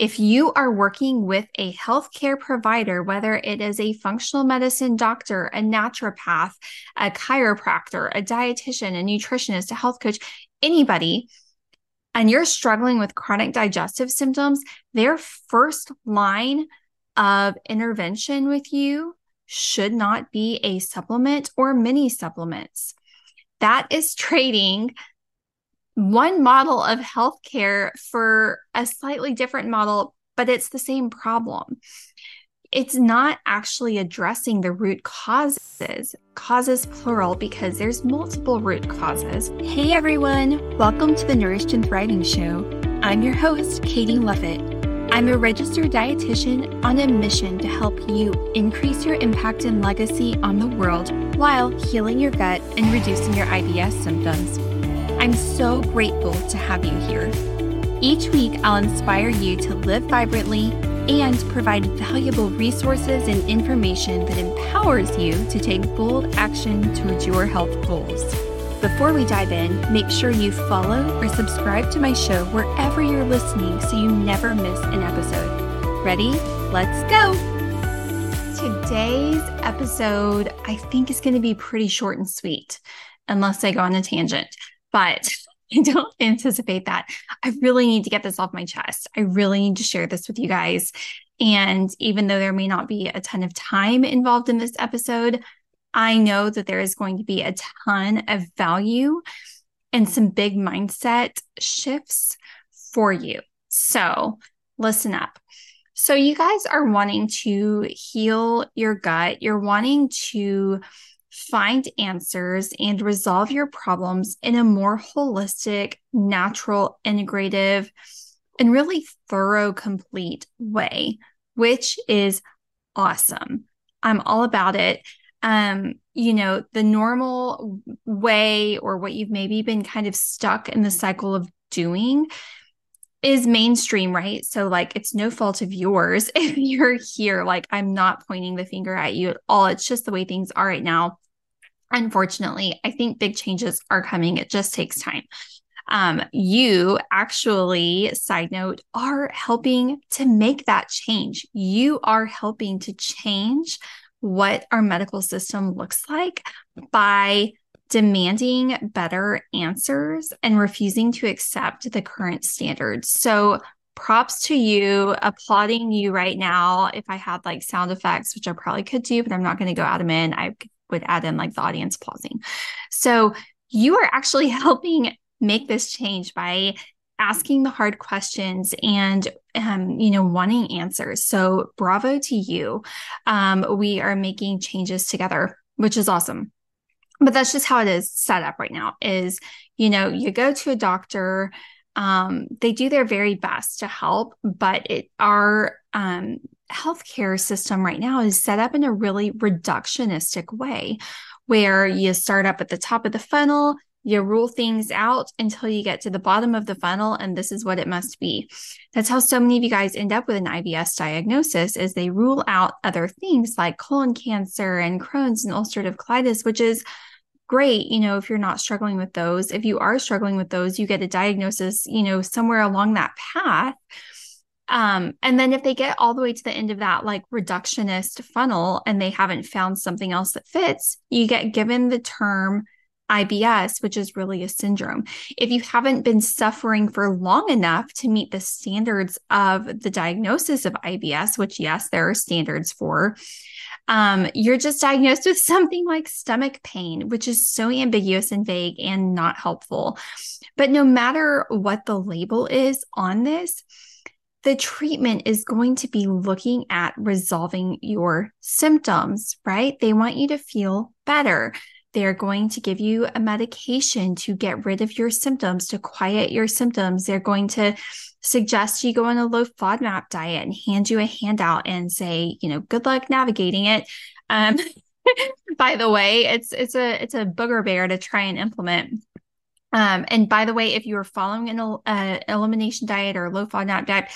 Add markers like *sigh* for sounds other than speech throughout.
If you are working with a healthcare provider, whether it is a functional medicine doctor, a naturopath, a chiropractor, a dietitian, a nutritionist, a health coach, anybody, and you're struggling with chronic digestive symptoms, their first line of intervention with you should not be a supplement or mini supplements. That is *laughs* trading one model of healthcare for a slightly different model, but it's the same problem. It's not actually addressing the root causes, causes plural, because there's multiple root causes. Hey everyone, welcome to the Nourished and Thriving Show. I'm your host, Katie Lovett. I'm a registered dietitian on a mission to help you increase your impact and legacy on the world while healing your gut and reducing your IBS symptoms. I'm so grateful to have you here. Each week, I'll inspire you to live vibrantly and provide valuable resources and information that empowers you to take bold action towards your health goals. Before we dive in, make sure you follow or subscribe to my show wherever you're listening so you never miss an episode. Ready? Let's go! Today's episode, I think, is going to be pretty short and sweet, unless I go on a tangent but *laughs* I don't anticipate that. I really need to get this off my chest. I really need to share this with you guys. And even though there may not be a ton of time involved in this episode, I know that there is going to be a ton of value and some big mindset shifts for you. So listen up. So, you guys are wanting to heal your gut, you're wanting to find answers and resolve your problems in a more holistic, natural, integrative, and really thorough, complete way, which is awesome. I'm all about it. Um, you know, the normal way or what you've maybe been kind of stuck in the cycle of doing is mainstream, right? So, like, it's no fault of yours *laughs* if you're here. Like, I'm not pointing the finger at you at all. It's just the way things are right now unfortunately, I think big changes are coming. It just takes time. Um, you actually, side note, are helping to make that change. You are helping to change what our medical system looks like by demanding better answers and refusing to accept the current standards. So, props to you, applauding you right now. If I had like sound effects, which I probably could do, but I'm not going to go add them in, I would add in like the audience pausing. So you are actually *laughs* helping make this change by asking the hard questions and um, you know wanting answers so bravo to you um, we are making changes together which is awesome but that's just how it is set up right now is you know you go to a doctor um, they do their very best to help but it our um, healthcare system right now is set up in a really reductionistic way where you start up at the top of the funnel you rule things out until you get to the bottom of the funnel and this is what it must be. That's how so many of you guys end up with an ibs diagnosis is they rule out other things like colon cancer and crohn's and ulcerative colitis which is great you know if you're not struggling with those if you are struggling with those you get a diagnosis you know somewhere along that path um, and then if they get all the way to the end of that like reductionist funnel and they haven't found something else that fits, you get given the term IBS, which is really a syndrome. If you haven't been suffering for long enough to meet the standards of the diagnosis of IBS, which, yes, there are standards for, um, you're just diagnosed with something like stomach pain, which is so ambiguous and vague and not helpful. But no matter what the label is on this, the treatment is going to be looking at resolving your symptoms, right? They want you to feel better. They're going to give you a medication to get rid of your symptoms, to quiet your symptoms. They're going to suggest you go on a low FODMAP diet and hand you a handout and say, you know, good luck navigating it. Um, *laughs* by the way, it's it's a it's a booger bear to try and implement. Um, and by the way, if you are following an uh, elimination diet or low FODMAP diet,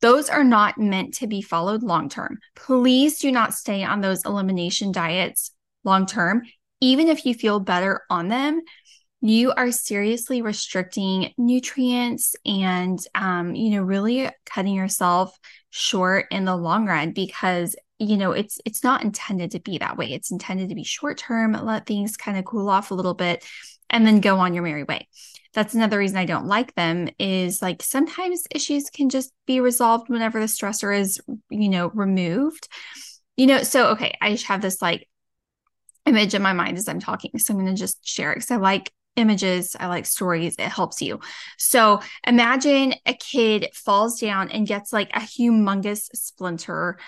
those are not meant to be followed long term. Please do not stay on those elimination diets long term, even if you feel better on them. you are seriously restricting nutrients and um, you know really cutting yourself short in the long run because you know it's it's not intended to be that way it's intended to be short term let things kind of cool off a little bit and then go on your merry way that's another reason i don't like them is like sometimes issues can just be resolved whenever the stressor is you know removed you know so okay i just have this like image in my mind as i'm talking. So i'm going to just share it because i like images, I like stories, it helps you. So imagine a kid falls down and gets like a humongous splinter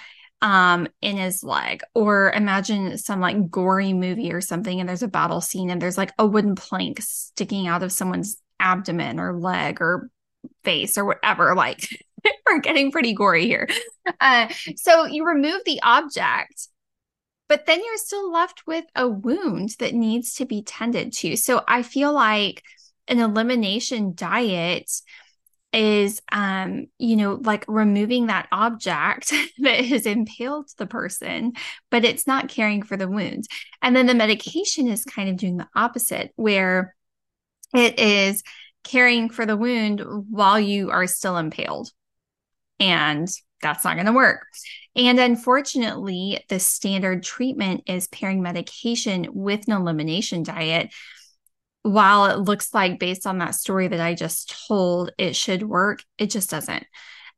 um in his leg. Or imagine some like gory movie or something and there's a battle scene and there's like a wooden plank sticking out of someone's abdomen or leg or face or whatever like *laughs* we're getting pretty gory here. Uh, so you remove the object but then you're still left with a wound that needs to be tended to. So I feel like an elimination diet is um you know like removing that object *laughs* that has impaled the person but it's not caring for the wound and then the medication is kind of doing the opposite where it is caring for the wound while you are still impaled and that's not going to work and unfortunately, the standard treatment is pairing medication with an elimination diet. While it looks like, based on that story that I just told, it should work, it just doesn't.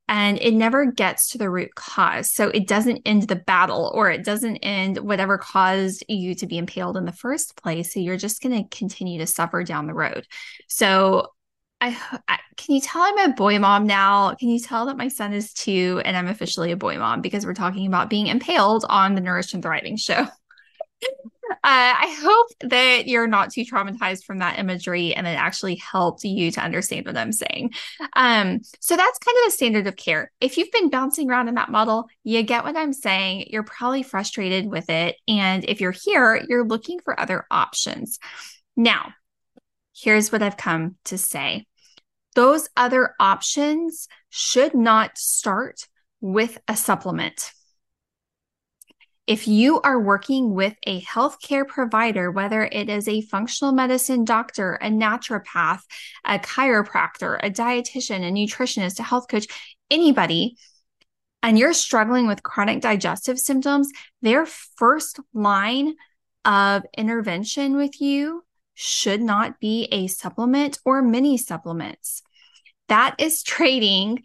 And it never gets to the root cause. So it doesn't end the battle or it doesn't end whatever caused you to be impaled in the first place. So you're just going to continue to suffer down the road. So I, I, can you tell I'm a boy mom now? Can you tell that my son is two and I'm officially a boy mom because we're talking about being impaled on the Nourished and Thriving show? *laughs* uh, I hope that you're not too traumatized from that imagery and it actually helped you to understand what I'm saying. Um, so that's kind of the standard of care. If you've been bouncing around in that model, you get what I'm saying. You're probably frustrated with it. And if you're here, you're looking for other options. Now, here's what I've come to say those other options should not start with a supplement. If you are working with a healthcare provider, whether it is a functional medicine doctor, a naturopath, a chiropractor, a dietitian, a nutritionist, a health coach, anybody, and you're struggling with chronic digestive symptoms, their first line of intervention with you should not be a supplement or mini supplements. That is trading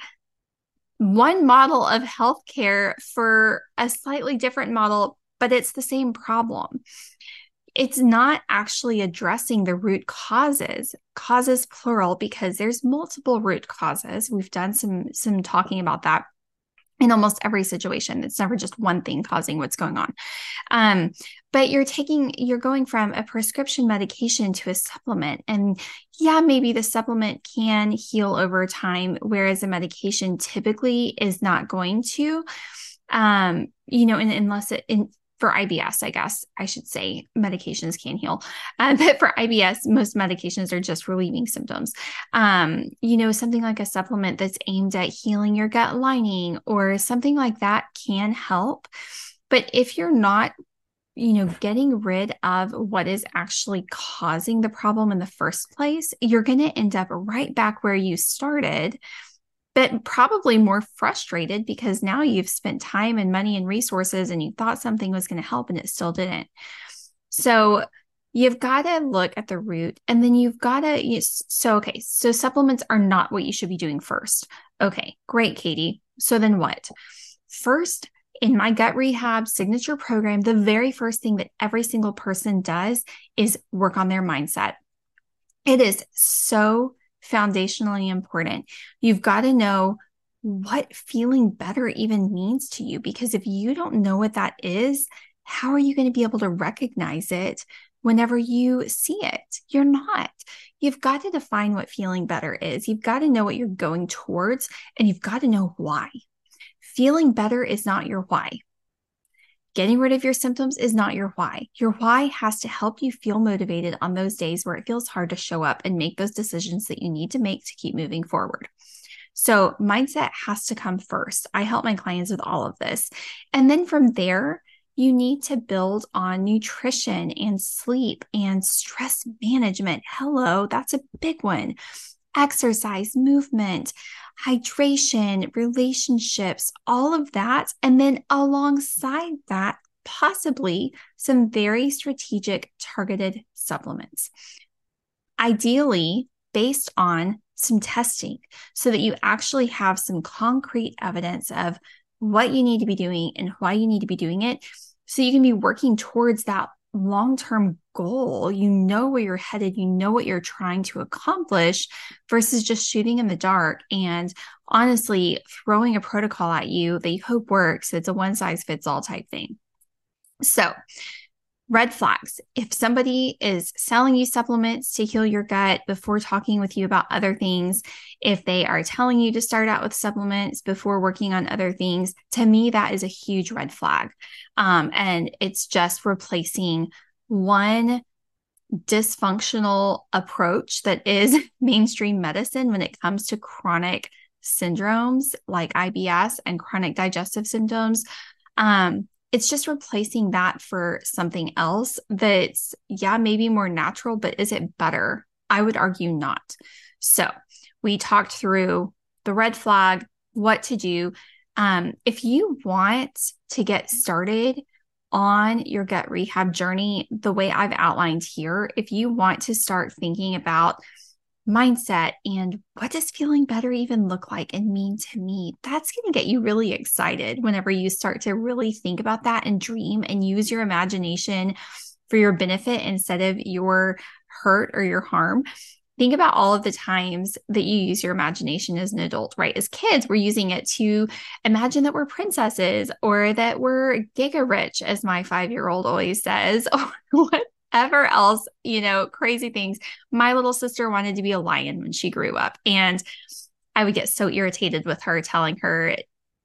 one model of healthcare for a slightly different model, but it's the same problem. It's not actually addressing the root causes, causes plural, because there's multiple root causes. We've done some some talking about that in almost every situation. It's never just one thing causing what's going on. Um, but you're taking, you're going from a prescription medication to a supplement. And yeah, maybe the supplement can heal over time, whereas a medication typically is not going to. Um, you know, and unless it in for IBS, I guess I should say medications can heal. *laughs* Uh, but for IBS, most medications are just relieving symptoms. Um, you know, something like a supplement that's aimed at healing your gut lining or something like that can help. But if you're not you know, getting rid of what is actually causing the problem in the first place, you're going to end up right back where you started but probably more frustrated because now you've spent time and money and resources and you thought something was going to help and it still didn't. So you've got to look at the root and then you've got to so okay so supplements are not what you should be doing first. Okay great katie. So then what? First in my gut rehab signature program the very first thing that every single person does is work on their mindset. It is so foundationally important. You've got to know what feeling better even means to you. Because if you don't know what that is, how are you going to be able to recognize it whenever you see it? You're not. You've got to define what feeling better is. You've got to know what you're going towards, and you've got to know why. Feeling better is not your why. Getting rid of your symptoms is not your why. Your why has to help you feel motivated on those days where it feels hard to show up and make those decisions that you need to make to keep moving forward. So, mindset has to come first. I help my clients with all of this. And then from there, You need to build on nutrition and sleep and stress management. Hello, that's a big one. Exercise, movement, hydration, relationships, all of that. And then alongside that, possibly some very strategic targeted supplements. Ideally, based on some testing so that you actually have some concrete evidence of what you need to be doing and why you need to be doing it. So you can be working towards that long term goal. You know where you're headed, you know what you're trying to accomplish versus just shooting in the dark and honestly throwing a protocol at you that you hope works. It's a one size fits all type thing. So, red flags. If somebody is selling you supplements to heal your gut before talking with you about other things, if they are telling you to start out with supplements before working on other things, to me, that is a huge red flag. Um, and it's just replacing one dysfunctional approach that is *laughs* mainstream medicine when it comes to chronic syndromes like IBS and chronic digestive symptoms. Um, it's just replacing that for something else that's, yeah, maybe more natural, but is it better? I would argue not. So we talked through the red flag, what to do. Um, if you want to get started on your gut rehab journey, the way I've outlined here, if you want to start thinking about mindset and what does feeling better even look like and mean to me that's going to get you really excited whenever you start to really think about that and dream and use your imagination for your benefit instead of your hurt or your harm think about all of the times that you use your imagination as an adult, right? As kids, we're using it to imagine that we're princesses or that we're giga rich, as my five year old always says, *laughs* what ever else, you know, crazy things. My little sister wanted to be a lion when she grew up. And I would get so irritated with her telling her,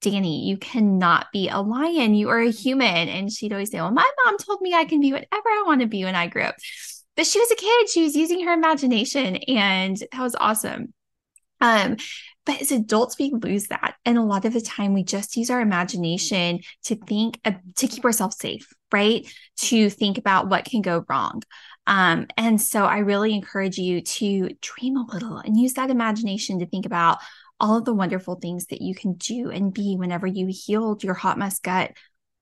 Danny, you cannot be a lion. You are a human. And she'd always say, Well, my mom told me I can be whatever I want to be when I grew up. But she was a kid. She was using her imagination. And that was awesome. Um, but as adults, we lose that. And a lot of the time, we just use our imagination to think, uh, to keep ourselves safe, right? To think about what can go wrong. Um, and so I really encourage you to dream a little and use that imagination to think about all of the wonderful things that you can do and be whenever you healed your hot mess gut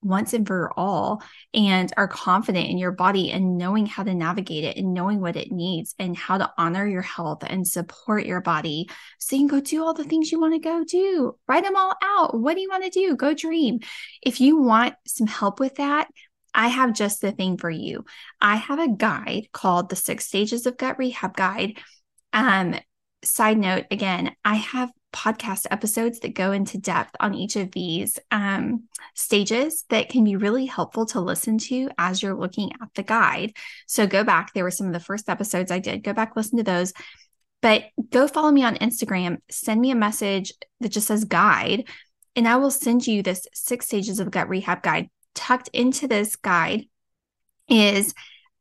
once and for all and are confident in your body and knowing how to navigate it and knowing what it needs and how to honor your health and support your body so you can go do all the things you want to go do. Write them all out. What do you want to do? Go dream. If you want some help with that, I have just the thing for you. I have a guide called the Six Stages of Gut Rehab Guide. Um, side note again, I have podcast episodes that go into depth on each of these um, stages that can be really helpful to listen to as you're looking at the guide. So go back. There were some of the first episodes I did. Go back, listen to those. But go follow me on Instagram. Send me a message that just says guide, and I will send you this six stages of gut rehab guide. Tucked into this guide is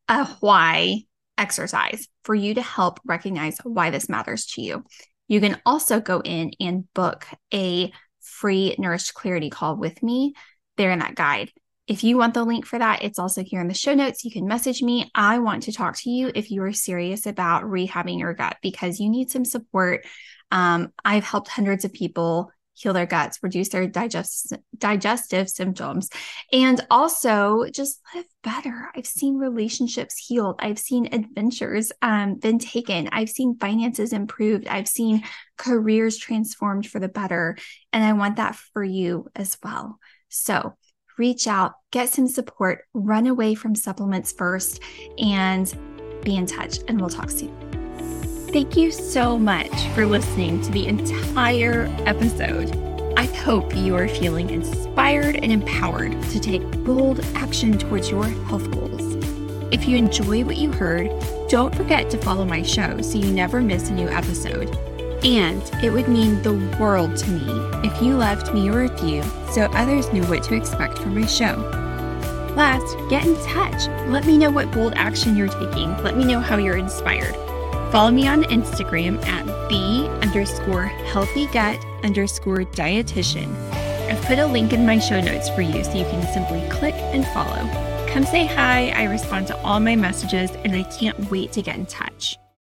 a why exercise for you to help recognize why this matters to you. You can also go in and book a free Nourished Clarity call with me there in that guide. If you want the link for that, it's also here in the show notes. You can message me. I want to talk to you if you are serious about rehabbing your gut because you need some support. Um, I've helped hundreds of people heal their guts, reduce their digest, digestive symptoms, and also just live better. I've seen relationships healed. I've seen adventures um, been taken. I've seen finances improved. I've seen careers transformed for the better. And I want that for you as well. So reach out, get some support, run away from supplements first, and be in touch. And we'll talk soon. Thank you so much for listening to the entire episode. I hope you are feeling inspired and empowered to take bold action towards your health goals. If you enjoy what you heard, don't forget to follow my show so you never miss a new episode. And it would mean the world to me if you left me a review so others knew what to expect from my show. Last, get in touch. Let me know what bold action you're taking. Let me know how you're inspired. Follow me on Instagram at the underscore healthy gut underscore dietitian. I've put a link in my show notes for you so you can simply click and follow. Come say hi. I respond to all my messages and I can't wait to get in touch.